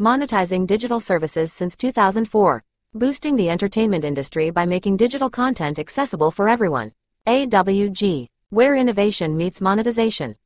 monetizing digital services since 2004, boosting the entertainment industry by making digital content accessible for everyone. AWG, where innovation meets monetization.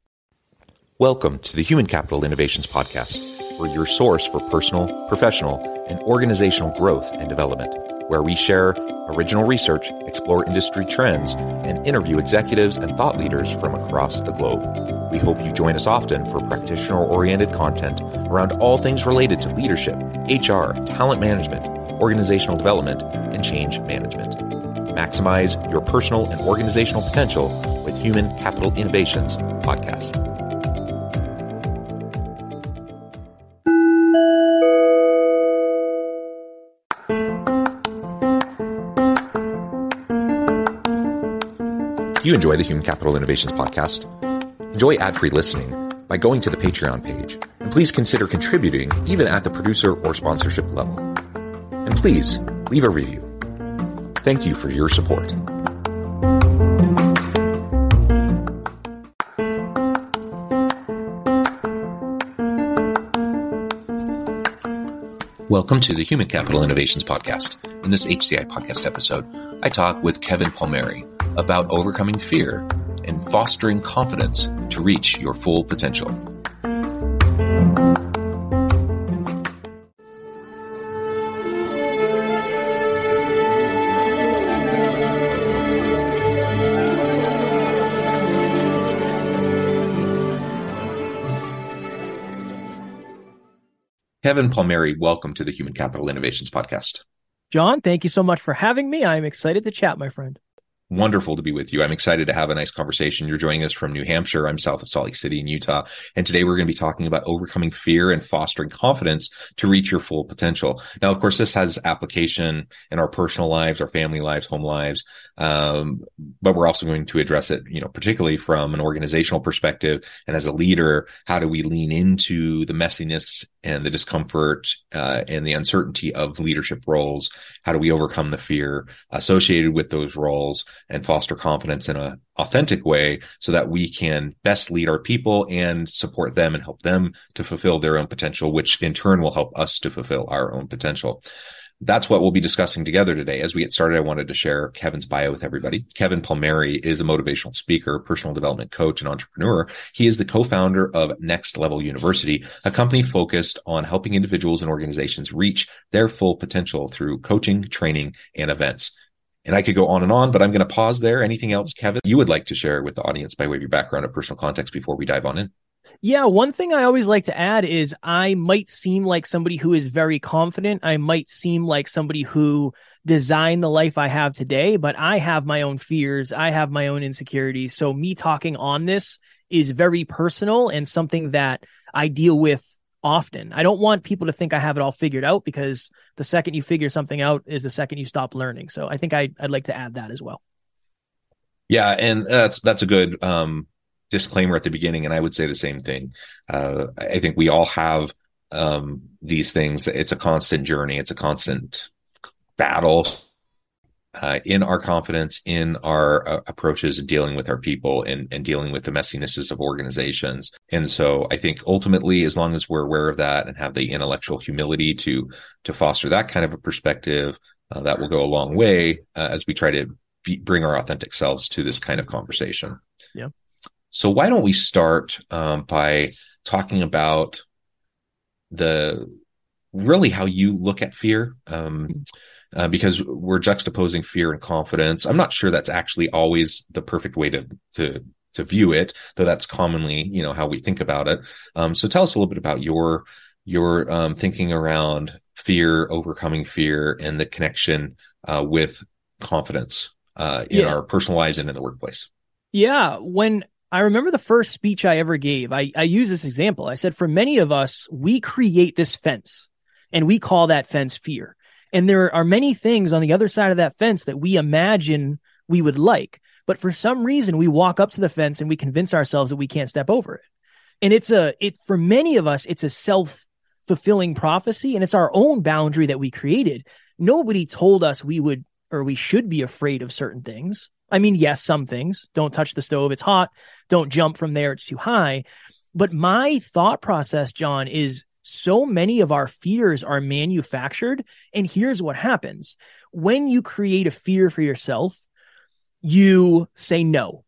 Welcome to the Human Capital Innovations Podcast, where your source for personal, professional, and organizational growth and development, where we share original research, explore industry trends, and interview executives and thought leaders from across the globe. We hope you join us often for practitioner oriented content around all things related to leadership, HR, talent management, organizational development, and change management. Maximize your personal and organizational potential with Human Capital Innovations Podcast. you enjoy the Human Capital Innovations Podcast, enjoy ad-free listening by going to the Patreon page. And please consider contributing even at the producer or sponsorship level. And please leave a review. Thank you for your support. Welcome to the Human Capital Innovations Podcast. In this HCI podcast episode, I talk with Kevin Palmieri about overcoming fear and fostering confidence to reach your full potential. Kevin Palmieri, welcome to the Human Capital Innovations Podcast. John, thank you so much for having me. I'm excited to chat, my friend wonderful to be with you. I'm excited to have a nice conversation. You're joining us from New Hampshire. I'm south of Salt Lake City in Utah. And today we're going to be talking about overcoming fear and fostering confidence to reach your full potential. Now, of course, this has application in our personal lives, our family lives, home lives. Um, but we're also going to address it, you know, particularly from an organizational perspective. And as a leader, how do we lean into the messiness and the discomfort uh, and the uncertainty of leadership roles? How do we overcome the fear associated with those roles and foster confidence in an authentic way so that we can best lead our people and support them and help them to fulfill their own potential, which in turn will help us to fulfill our own potential? That's what we'll be discussing together today. As we get started, I wanted to share Kevin's bio with everybody. Kevin Palmieri is a motivational speaker, personal development coach, and entrepreneur. He is the co-founder of Next Level University, a company focused on helping individuals and organizations reach their full potential through coaching, training, and events. And I could go on and on, but I'm going to pause there. Anything else, Kevin, you would like to share with the audience by way of your background or personal context before we dive on in? Yeah, one thing I always like to add is I might seem like somebody who is very confident. I might seem like somebody who designed the life I have today, but I have my own fears. I have my own insecurities. So me talking on this is very personal and something that I deal with often. I don't want people to think I have it all figured out because the second you figure something out is the second you stop learning. So I think I, would like to add that as well. Yeah, and that's that's a good um, disclaimer at the beginning, and I would say the same thing. Uh, I think we all have um, these things. It's a constant journey. It's a constant battle uh, in our confidence, in our uh, approaches, and dealing with our people, and, and dealing with the messinesses of organizations. And so, I think ultimately, as long as we're aware of that and have the intellectual humility to to foster that kind of a perspective, uh, that will go a long way uh, as we try to be, bring our authentic selves to this kind of conversation. Yeah. So why don't we start um, by talking about the really how you look at fear? Um, uh, because we're juxtaposing fear and confidence. I'm not sure that's actually always the perfect way to to to view it, though that's commonly you know how we think about it. Um, so tell us a little bit about your your um, thinking around fear, overcoming fear, and the connection uh, with confidence uh, in yeah. our personal lives and in the workplace. Yeah, when I remember the first speech I ever gave. I, I use this example. I said, for many of us, we create this fence and we call that fence fear. And there are many things on the other side of that fence that we imagine we would like. But for some reason, we walk up to the fence and we convince ourselves that we can't step over it. And it's a, it, for many of us, it's a self fulfilling prophecy and it's our own boundary that we created. Nobody told us we would or we should be afraid of certain things. I mean, yes, some things don't touch the stove, it's hot. Don't jump from there, it's too high. But my thought process, John, is so many of our fears are manufactured. And here's what happens when you create a fear for yourself, you say no.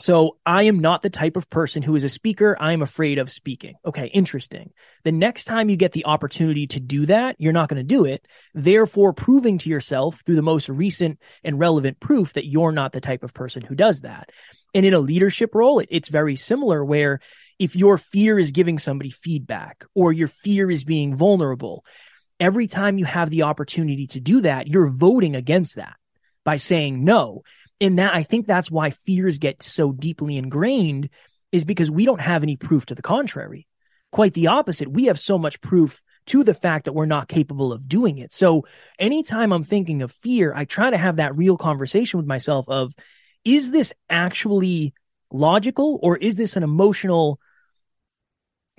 So I am not the type of person who is a speaker. I am afraid of speaking. Okay, interesting. The next time you get the opportunity to do that, you're not going to do it. Therefore, proving to yourself through the most recent and relevant proof that you're not the type of person who does that. And in a leadership role, it, it's very similar where if your fear is giving somebody feedback or your fear is being vulnerable, every time you have the opportunity to do that, you're voting against that by saying no and that I think that's why fears get so deeply ingrained is because we don't have any proof to the contrary. Quite the opposite. We have so much proof to the fact that we're not capable of doing it. So anytime I'm thinking of fear, I try to have that real conversation with myself of is this actually logical or is this an emotional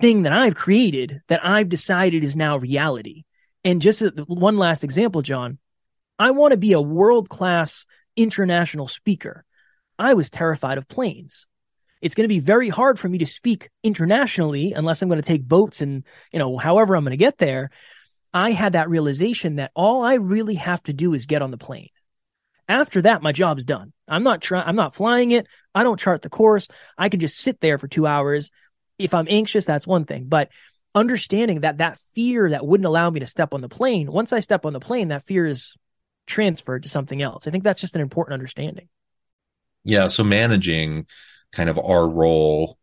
thing that I've created that I've decided is now reality? And just one last example, John, I want to be a world class international speaker. I was terrified of planes. It's going to be very hard for me to speak internationally unless I'm going to take boats and, you know, however I'm going to get there. I had that realization that all I really have to do is get on the plane. After that, my job's done. I'm not trying, I'm not flying it. I don't chart the course. I can just sit there for two hours. If I'm anxious, that's one thing. But understanding that that fear that wouldn't allow me to step on the plane, once I step on the plane, that fear is transferred to something else. I think that's just an important understanding. Yeah. So managing kind of our role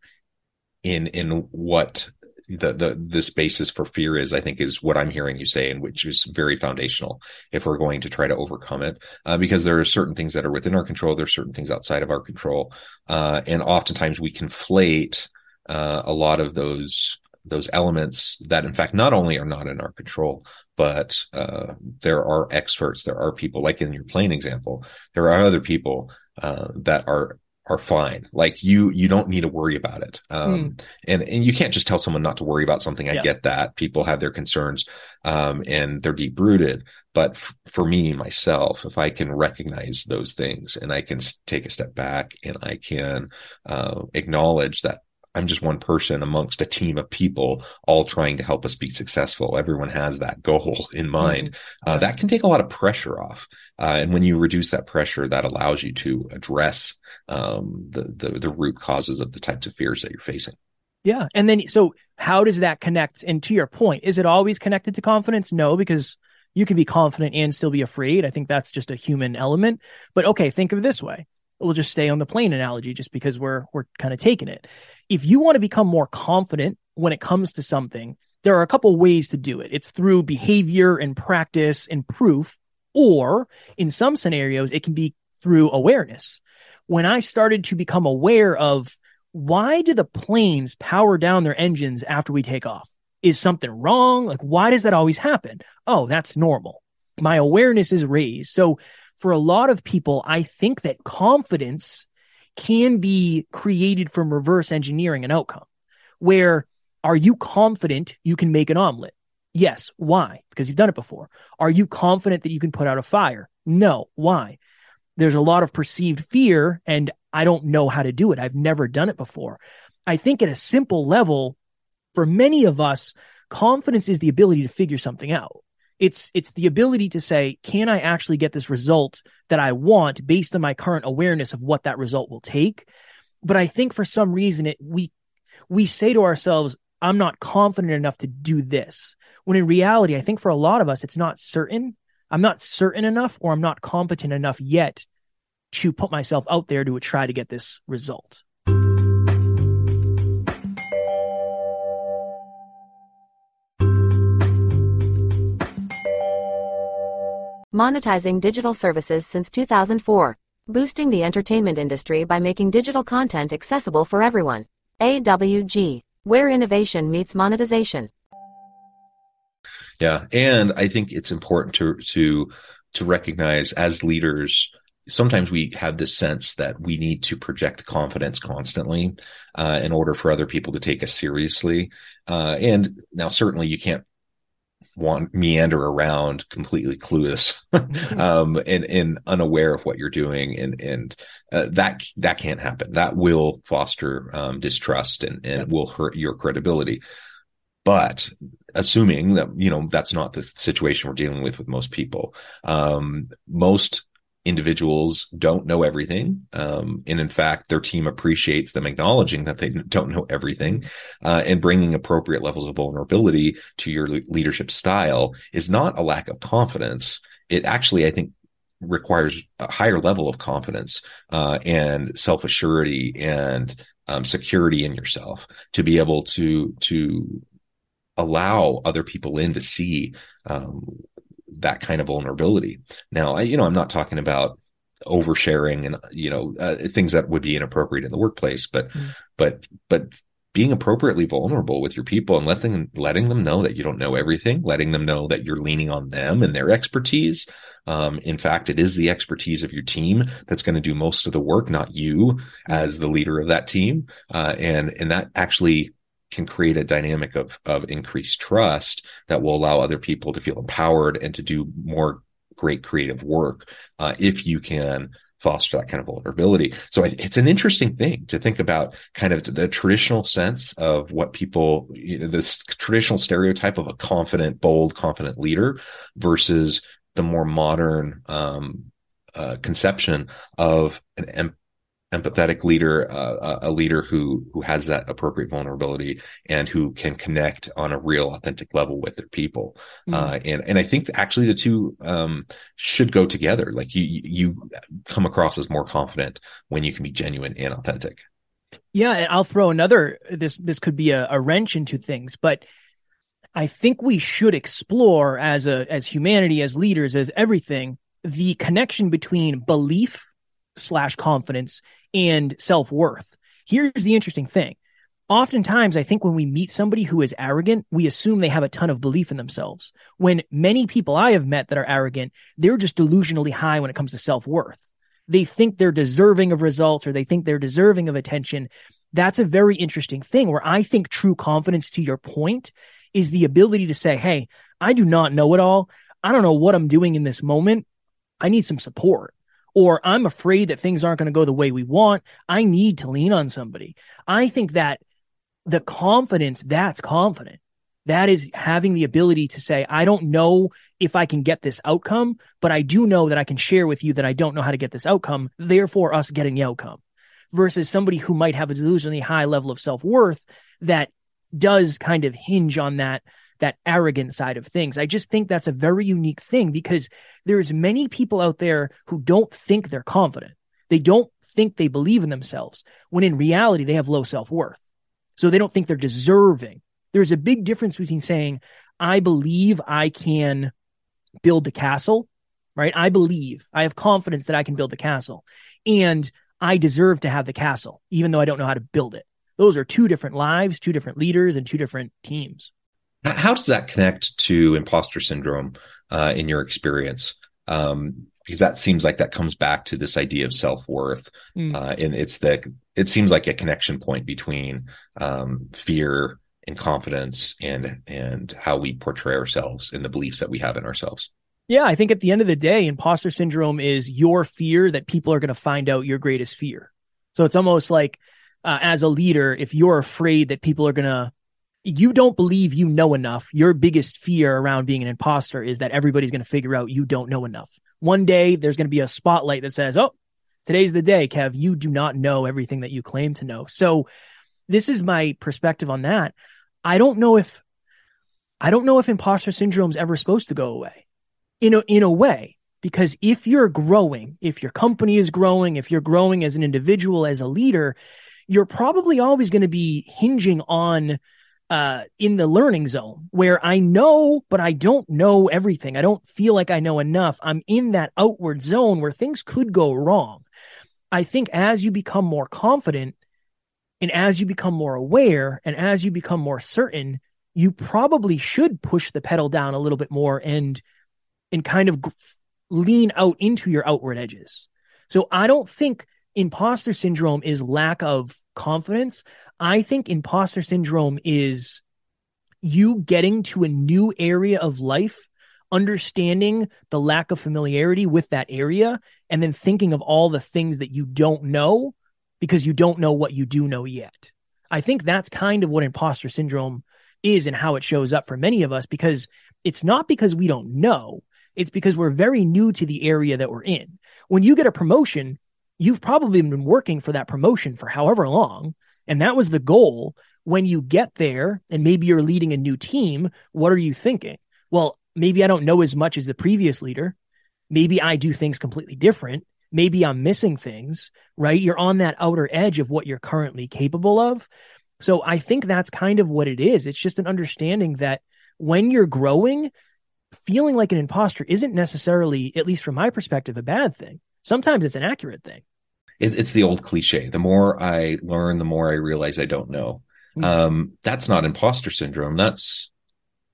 in in what the the this basis for fear is, I think, is what I'm hearing you say, and which is very foundational if we're going to try to overcome it. Uh, because there are certain things that are within our control, there's certain things outside of our control, uh, and oftentimes we conflate uh, a lot of those those elements that in fact not only are not in our control but uh, there are experts there are people like in your plane example there are other people uh, that are are fine. Like you you don't need to worry about it. Um, mm. and and you can't just tell someone not to worry about something. I yeah. get that. People have their concerns um, and they're deep rooted but f- for me myself if i can recognize those things and i can take a step back and i can uh, acknowledge that I'm just one person amongst a team of people all trying to help us be successful. Everyone has that goal in mind. Mm-hmm. Uh, that can take a lot of pressure off. Uh, and when you reduce that pressure, that allows you to address um, the, the, the root causes of the types of fears that you're facing. Yeah. And then, so how does that connect? And to your point, is it always connected to confidence? No, because you can be confident and still be afraid. I think that's just a human element. But okay, think of it this way we'll just stay on the plane analogy just because we're we're kind of taking it. If you want to become more confident when it comes to something, there are a couple ways to do it. It's through behavior and practice and proof, or in some scenarios, it can be through awareness. When I started to become aware of why do the planes power down their engines after we take off? Is something wrong? Like, why does that always happen? Oh, that's normal. My awareness is raised. So for a lot of people, I think that confidence can be created from reverse engineering an outcome where are you confident you can make an omelet? Yes. Why? Because you've done it before. Are you confident that you can put out a fire? No. Why? There's a lot of perceived fear and I don't know how to do it. I've never done it before. I think at a simple level, for many of us, confidence is the ability to figure something out. It's it's the ability to say, can I actually get this result that I want based on my current awareness of what that result will take? But I think for some reason it we we say to ourselves, I'm not confident enough to do this. When in reality, I think for a lot of us, it's not certain. I'm not certain enough or I'm not competent enough yet to put myself out there to try to get this result. Monetizing digital services since 2004, boosting the entertainment industry by making digital content accessible for everyone. AWG, where innovation meets monetization. Yeah, and I think it's important to to to recognize as leaders sometimes we have this sense that we need to project confidence constantly uh, in order for other people to take us seriously. Uh, and now, certainly, you can't want meander around completely clueless um, and, and unaware of what you're doing and and uh, that that can't happen. That will foster um, distrust and, and will hurt your credibility. But assuming that you know that's not the situation we're dealing with with most people um, most individuals don't know everything um, and in fact their team appreciates them acknowledging that they don't know everything uh, and bringing appropriate levels of vulnerability to your leadership style is not a lack of confidence. It actually i think requires a higher level of confidence uh, and self assurity and um, security in yourself to be able to to allow other people in to see um, that kind of vulnerability. Now, I, you know, I'm not talking about oversharing and you know uh, things that would be inappropriate in the workplace, but mm. but but being appropriately vulnerable with your people and letting letting them know that you don't know everything, letting them know that you're leaning on them and their expertise. Um, in fact, it is the expertise of your team that's going to do most of the work, not you as the leader of that team. Uh, and and that actually can create a dynamic of of increased trust that will allow other people to feel empowered and to do more great creative work uh, if you can foster that kind of vulnerability. So it's an interesting thing to think about kind of the traditional sense of what people, you know, this traditional stereotype of a confident, bold, confident leader versus the more modern um, uh, conception of an empathetic leader, uh, a leader who who has that appropriate vulnerability and who can connect on a real, authentic level with their people. Mm-hmm. Uh, and and I think actually the two um, should go together. Like you you come across as more confident when you can be genuine and authentic. Yeah, and I'll throw another. This this could be a, a wrench into things, but. I think we should explore as a as humanity, as leaders, as everything, the connection between belief slash confidence and self worth. Here's the interesting thing. Oftentimes, I think when we meet somebody who is arrogant, we assume they have a ton of belief in themselves. When many people I have met that are arrogant, they're just delusionally high when it comes to self worth. They think they're deserving of results or they think they're deserving of attention. That's a very interesting thing where I think true confidence, to your point, is the ability to say, Hey, I do not know it all. I don't know what I'm doing in this moment. I need some support or I'm afraid that things aren't going to go the way we want. I need to lean on somebody. I think that the confidence, that's confident. That is having the ability to say, I don't know if I can get this outcome, but I do know that I can share with you that I don't know how to get this outcome. Therefore, us getting the outcome versus somebody who might have a delusionally high level of self worth that does kind of hinge on that that arrogant side of things. I just think that's a very unique thing because there's many people out there who don't think they're confident. They don't think they believe in themselves when in reality they have low self-worth. So they don't think they're deserving. There's a big difference between saying I believe I can build the castle, right? I believe, I have confidence that I can build the castle and I deserve to have the castle even though I don't know how to build it. Those are two different lives, two different leaders and two different teams. How does that connect to imposter syndrome uh, in your experience? Um, because that seems like that comes back to this idea of self worth, mm. uh, and it's the it seems like a connection point between um, fear and confidence, and and how we portray ourselves and the beliefs that we have in ourselves. Yeah, I think at the end of the day, imposter syndrome is your fear that people are going to find out your greatest fear. So it's almost like uh, as a leader, if you're afraid that people are going to you don't believe you know enough. Your biggest fear around being an imposter is that everybody's going to figure out you don't know enough. One day there's going to be a spotlight that says, "Oh, today's the day, Kev. You do not know everything that you claim to know." So, this is my perspective on that. I don't know if I don't know if imposter syndrome is ever supposed to go away. In a in a way, because if you're growing, if your company is growing, if you're growing as an individual, as a leader, you're probably always going to be hinging on uh, in the learning zone where I know, but I don't know everything. I don't feel like I know enough. I'm in that outward zone where things could go wrong. I think as you become more confident and as you become more aware and as you become more certain, you probably should push the pedal down a little bit more and and kind of lean out into your outward edges. So I don't think imposter syndrome is lack of confidence. I think imposter syndrome is you getting to a new area of life, understanding the lack of familiarity with that area, and then thinking of all the things that you don't know because you don't know what you do know yet. I think that's kind of what imposter syndrome is and how it shows up for many of us because it's not because we don't know. It's because we're very new to the area that we're in. When you get a promotion, you've probably been working for that promotion for however long. And that was the goal. When you get there and maybe you're leading a new team, what are you thinking? Well, maybe I don't know as much as the previous leader. Maybe I do things completely different. Maybe I'm missing things, right? You're on that outer edge of what you're currently capable of. So I think that's kind of what it is. It's just an understanding that when you're growing, feeling like an imposter isn't necessarily, at least from my perspective, a bad thing. Sometimes it's an accurate thing. It, it's the old cliche. The more I learn, the more I realize I don't know. Mm-hmm. Um, that's not imposter syndrome. That's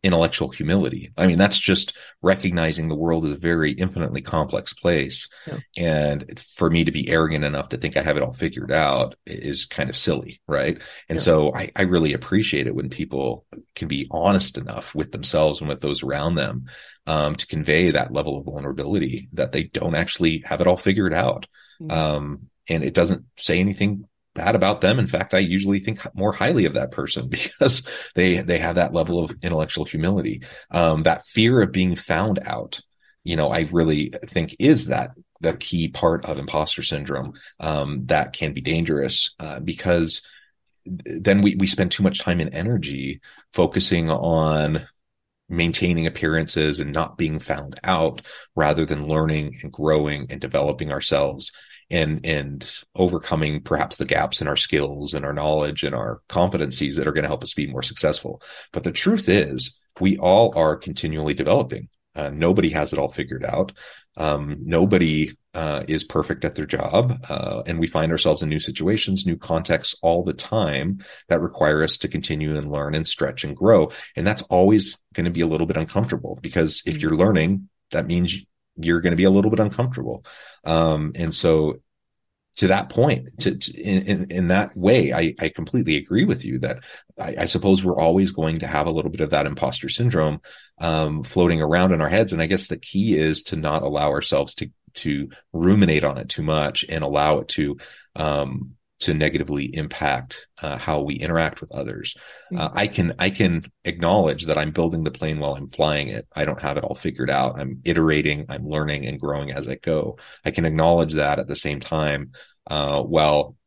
intellectual humility. I mean, that's just recognizing the world is a very infinitely complex place. Yeah. And for me to be arrogant enough to think I have it all figured out is kind of silly. Right. And yeah. so I, I, really appreciate it when people can be honest enough with themselves and with those around them um, to convey that level of vulnerability that they don't actually have it all figured out. Mm-hmm. Um, and it doesn't say anything bad about them. In fact, I usually think more highly of that person because they they have that level of intellectual humility. Um, that fear of being found out, you know, I really think is that the key part of imposter syndrome um, that can be dangerous uh, because then we we spend too much time and energy focusing on maintaining appearances and not being found out rather than learning and growing and developing ourselves and and overcoming perhaps the gaps in our skills and our knowledge and our competencies that are going to help us be more successful. But the truth is we all are continually developing. Uh, nobody has it all figured out. Um, nobody uh, is perfect at their job uh, and we find ourselves in new situations new contexts all the time that require us to continue and learn and stretch and grow. And that's always going to be a little bit uncomfortable because if mm-hmm. you're learning that means you're going to be a little bit uncomfortable. Um, and so to that point, to, to in, in, that way, I, I completely agree with you that I, I, suppose we're always going to have a little bit of that imposter syndrome um, floating around in our heads. And I guess the key is to not allow ourselves to to ruminate on it too much and allow it to um, to negatively impact uh, how we interact with others. Uh, I can I can acknowledge that I'm building the plane while I'm flying it. I don't have it all figured out. I'm iterating, I'm learning and growing as I go. I can acknowledge that at the same time, uh, while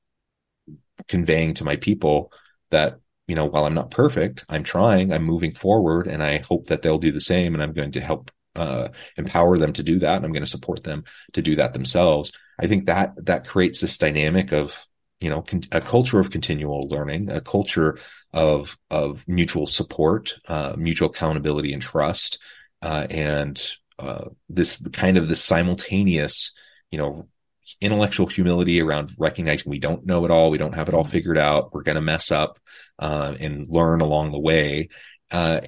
conveying to my people that you know while I'm not perfect, I'm trying, I'm moving forward, and I hope that they'll do the same. And I'm going to help uh, empower them to do that, and I'm going to support them to do that themselves. I think that that creates this dynamic of you know con- a culture of continual learning a culture of of mutual support uh, mutual accountability and trust uh, and uh, this kind of this simultaneous you know intellectual humility around recognizing we don't know it all we don't have it all figured out we're going to mess up uh, and learn along the way uh,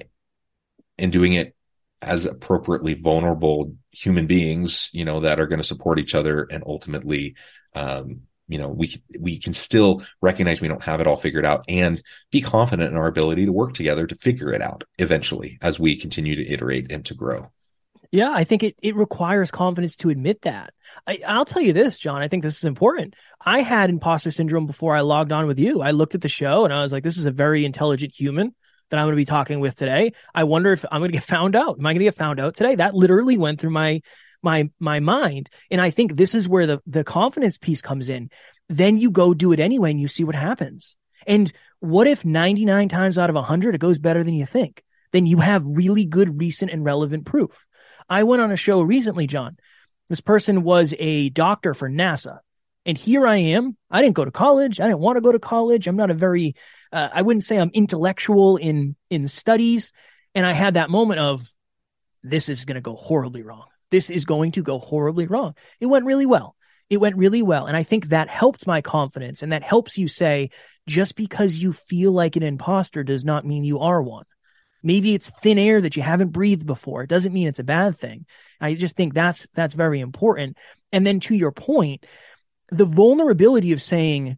and doing it as appropriately vulnerable human beings you know that are going to support each other and ultimately um, you know we we can still recognize we don't have it all figured out and be confident in our ability to work together to figure it out eventually as we continue to iterate and to grow. Yeah i think it, it requires confidence to admit that. I, i'll tell you this john i think this is important. I had imposter syndrome before i logged on with you. I looked at the show and i was like this is a very intelligent human that i'm going to be talking with today. I wonder if i'm going to get found out. Am i going to get found out today? That literally went through my my my mind. And i think this is where the the confidence piece comes in. Then you go do it anyway and you see what happens. And what if 99 times out of 100 it goes better than you think? Then you have really good recent and relevant proof. I went on a show recently john. This person was a doctor for nasa. And here i am. I didn't go to college. I didn't want to go to college. I'm not a very uh, i wouldn't say i'm intellectual in in studies. And i had that moment of this is going to go horribly wrong this is going to go horribly wrong. It went really well. It went really well. And I think that helped my confidence. And that helps you say, just because you feel like an imposter does not mean you are one. Maybe it's thin air that you haven't breathed before. It doesn't mean it's a bad thing. I just think that's that's very important. And then to your point, the vulnerability of saying,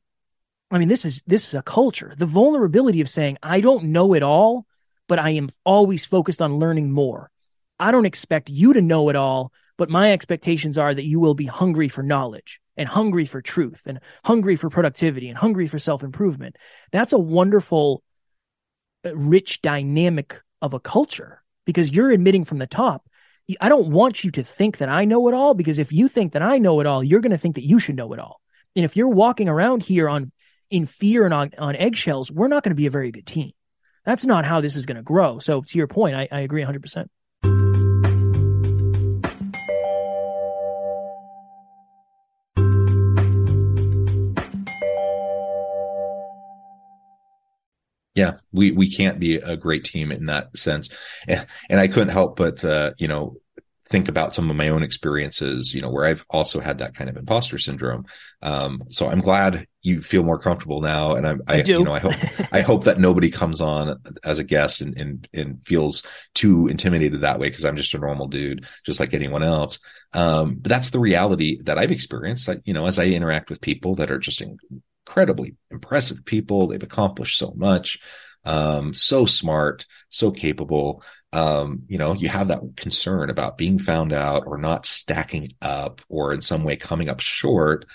I mean, this is this is a culture. The vulnerability of saying, I don't know it all, but I am always focused on learning more. I don't expect you to know it all, but my expectations are that you will be hungry for knowledge and hungry for truth and hungry for productivity and hungry for self improvement. That's a wonderful uh, rich dynamic of a culture because you're admitting from the top I don't want you to think that I know it all because if you think that I know it all, you're going to think that you should know it all. And if you're walking around here on in fear and on, on eggshells, we're not going to be a very good team. That's not how this is going to grow. So to your point, I, I agree 100%. Yeah, we we can't be a great team in that sense, and, and I couldn't help but uh, you know think about some of my own experiences, you know, where I've also had that kind of imposter syndrome. Um, so I'm glad you feel more comfortable now, and I'm, I, I you know, I hope I hope that nobody comes on as a guest and and, and feels too intimidated that way because I'm just a normal dude, just like anyone else. Um, but that's the reality that I've experienced. I, you know, as I interact with people that are just incredibly impressive people. They've accomplished so much, um, so smart, so capable. Um, you know, you have that concern about being found out or not stacking up or in some way coming up short.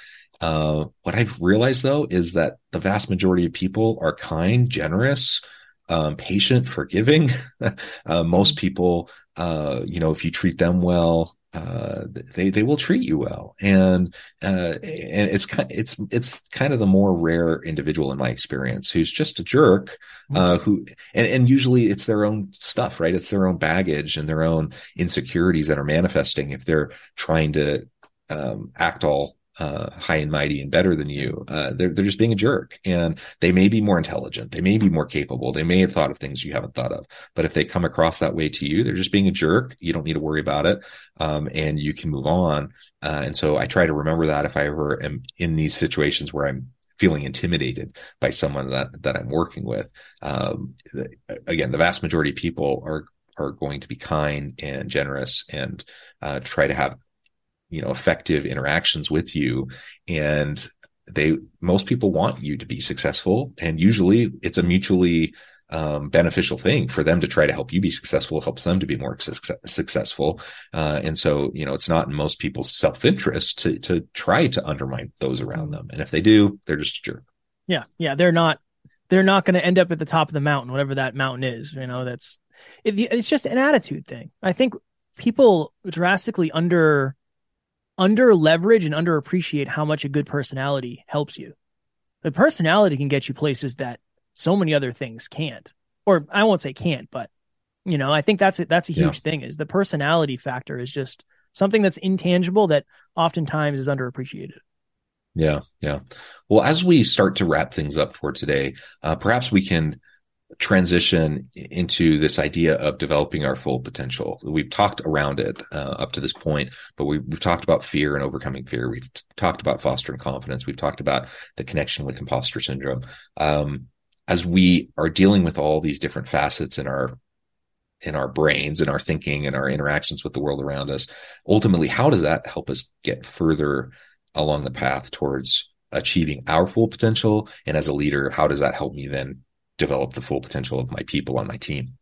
Uh, what I've realized though is that the vast majority of people are kind, generous, um, patient, forgiving. uh, most people, uh, you know, if you treat them well, uh, they they will treat you well, and uh, and it's kind it's it's kind of the more rare individual in my experience who's just a jerk, uh, mm-hmm. who and and usually it's their own stuff, right? It's their own baggage and their own insecurities that are manifesting if they're trying to um, act all uh, high and mighty and better than you. Uh, they're they're just being a jerk, and they may be more intelligent, they may be more capable, they may have thought of things you haven't thought of. But if they come across that way to you, they're just being a jerk. You don't need to worry about it, um, and you can move on. Uh, and so I try to remember that if I ever am in these situations where I'm feeling intimidated by someone that that I'm working with. Um, the, again, the vast majority of people are are going to be kind and generous and uh, try to have you know effective interactions with you. And they most people want you to be successful. And usually it's a mutually um, beneficial thing for them to try to help you be successful. It helps them to be more su- successful. Uh, and so you know it's not in most people's self-interest to to try to undermine those around them. And if they do they're just a jerk. Yeah. Yeah. They're not they're not going to end up at the top of the mountain whatever that mountain is you know that's it, it's just an attitude thing. I think people drastically under under leverage and underappreciate how much a good personality helps you. The personality can get you places that so many other things can't. Or I won't say can't, but you know, I think that's a, that's a huge yeah. thing is the personality factor is just something that's intangible that oftentimes is underappreciated. Yeah, yeah. Well, as we start to wrap things up for today, uh, perhaps we can transition into this idea of developing our full potential. We've talked around it uh, up to this point, but we've, we've, talked about fear and overcoming fear. We've t- talked about fostering confidence. We've talked about the connection with imposter syndrome. Um, as we are dealing with all these different facets in our in our brains and our thinking and our interactions with the world around us, ultimately, how does that help us get further along the path towards achieving our full potential? And as a leader, how does that help me then develop the full potential of my people on my team.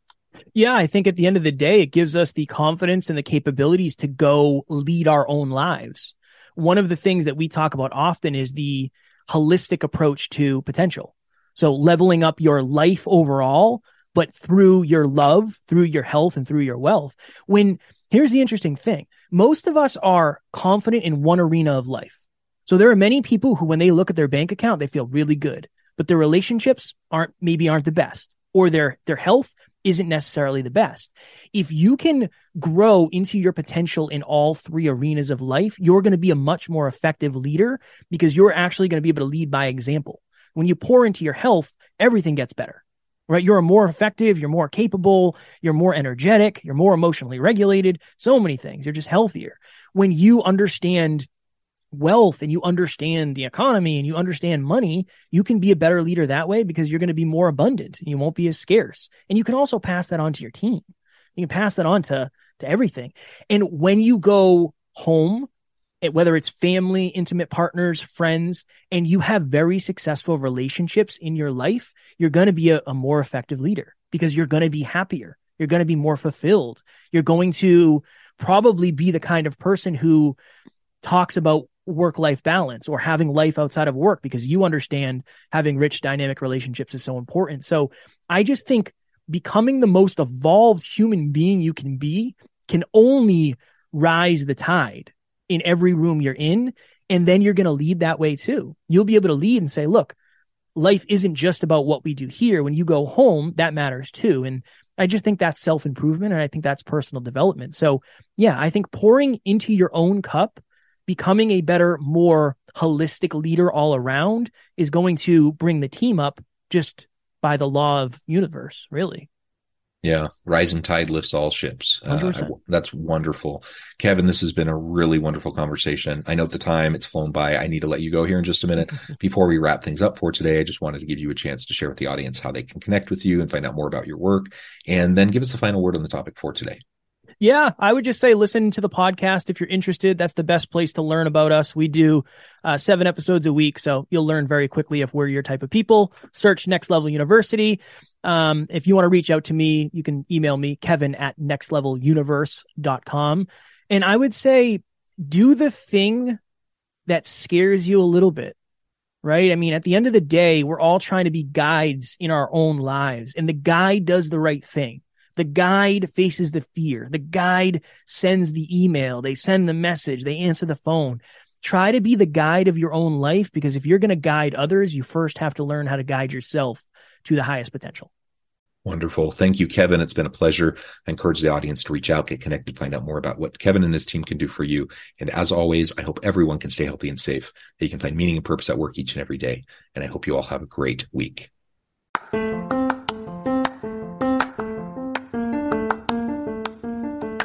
Yeah, I think at the end of the day, it gives us the confidence and the capabilities to go lead our own lives. One of the things that we talk about often is the holistic approach to potential. So, leveling up your life overall, but through your love, through your health, and through your wealth. When here's the interesting thing most of us are confident in one arena of life. So, there are many people who, when they look at their bank account, they feel really good but their relationships aren't maybe aren't the best or their their health isn't necessarily the best. If you can grow into your potential in all three arenas of life, you're going to be a much more effective leader because you're actually going to be able to lead by example. When you pour into your health, everything gets better. Right? You're more effective, you're more capable, you're more energetic, you're more emotionally regulated, so many things. You're just healthier. When you understand wealth and you understand the economy and you understand money, you can be a better leader that way because you're going to be more abundant and you won't be as scarce. And you can also pass that on to your team. You can pass that on to, to everything. And when you go home, eh, whether it's family, intimate partners, friends, and you have very successful relationships in your life, you're going to be a, a more effective leader because you're going to be happier. You're going to be more fulfilled. You're going to probably be the kind of person who talks about work life balance or having life outside of work because you understand having rich dynamic relationships is so important. So I just think becoming the most evolved human being you can be can only rise the tide in every room you're in. And then you're going to lead that way too. You'll be able to lead and say, look, life isn't just about what we do here. When you go home, that matters too. And I just think that's self improvement and I think that's personal development. So, yeah, I think pouring into your own cup becoming a better, more holistic leader all around is going to bring the team up just by the law of universe, really. Yeah, rising tide lifts all ships. Uh, that's wonderful. Kevin, this has been a really wonderful conversation. I know the time it's flown by. I need to let you go here in just a minute. Before we wrap things up for today, I just wanted to give you a chance to share with the audience how they can connect with you and find out more about your work, and then give us the final word on the topic for today. Yeah, I would just say listen to the podcast if you're interested. That's the best place to learn about us. We do uh, seven episodes a week, so you'll learn very quickly if we're your type of people. Search Next Level University. Um, if you want to reach out to me, you can email me, kevin at nextleveluniverse.com. And I would say do the thing that scares you a little bit, right? I mean, at the end of the day, we're all trying to be guides in our own lives, and the guide does the right thing the guide faces the fear. The guide sends the email. They send the message. They answer the phone. Try to be the guide of your own life because if you're going to guide others, you first have to learn how to guide yourself to the highest potential. Wonderful. Thank you, Kevin. It's been a pleasure. I encourage the audience to reach out, get connected, find out more about what Kevin and his team can do for you. And as always, I hope everyone can stay healthy and safe, that you can find meaning and purpose at work each and every day. And I hope you all have a great week.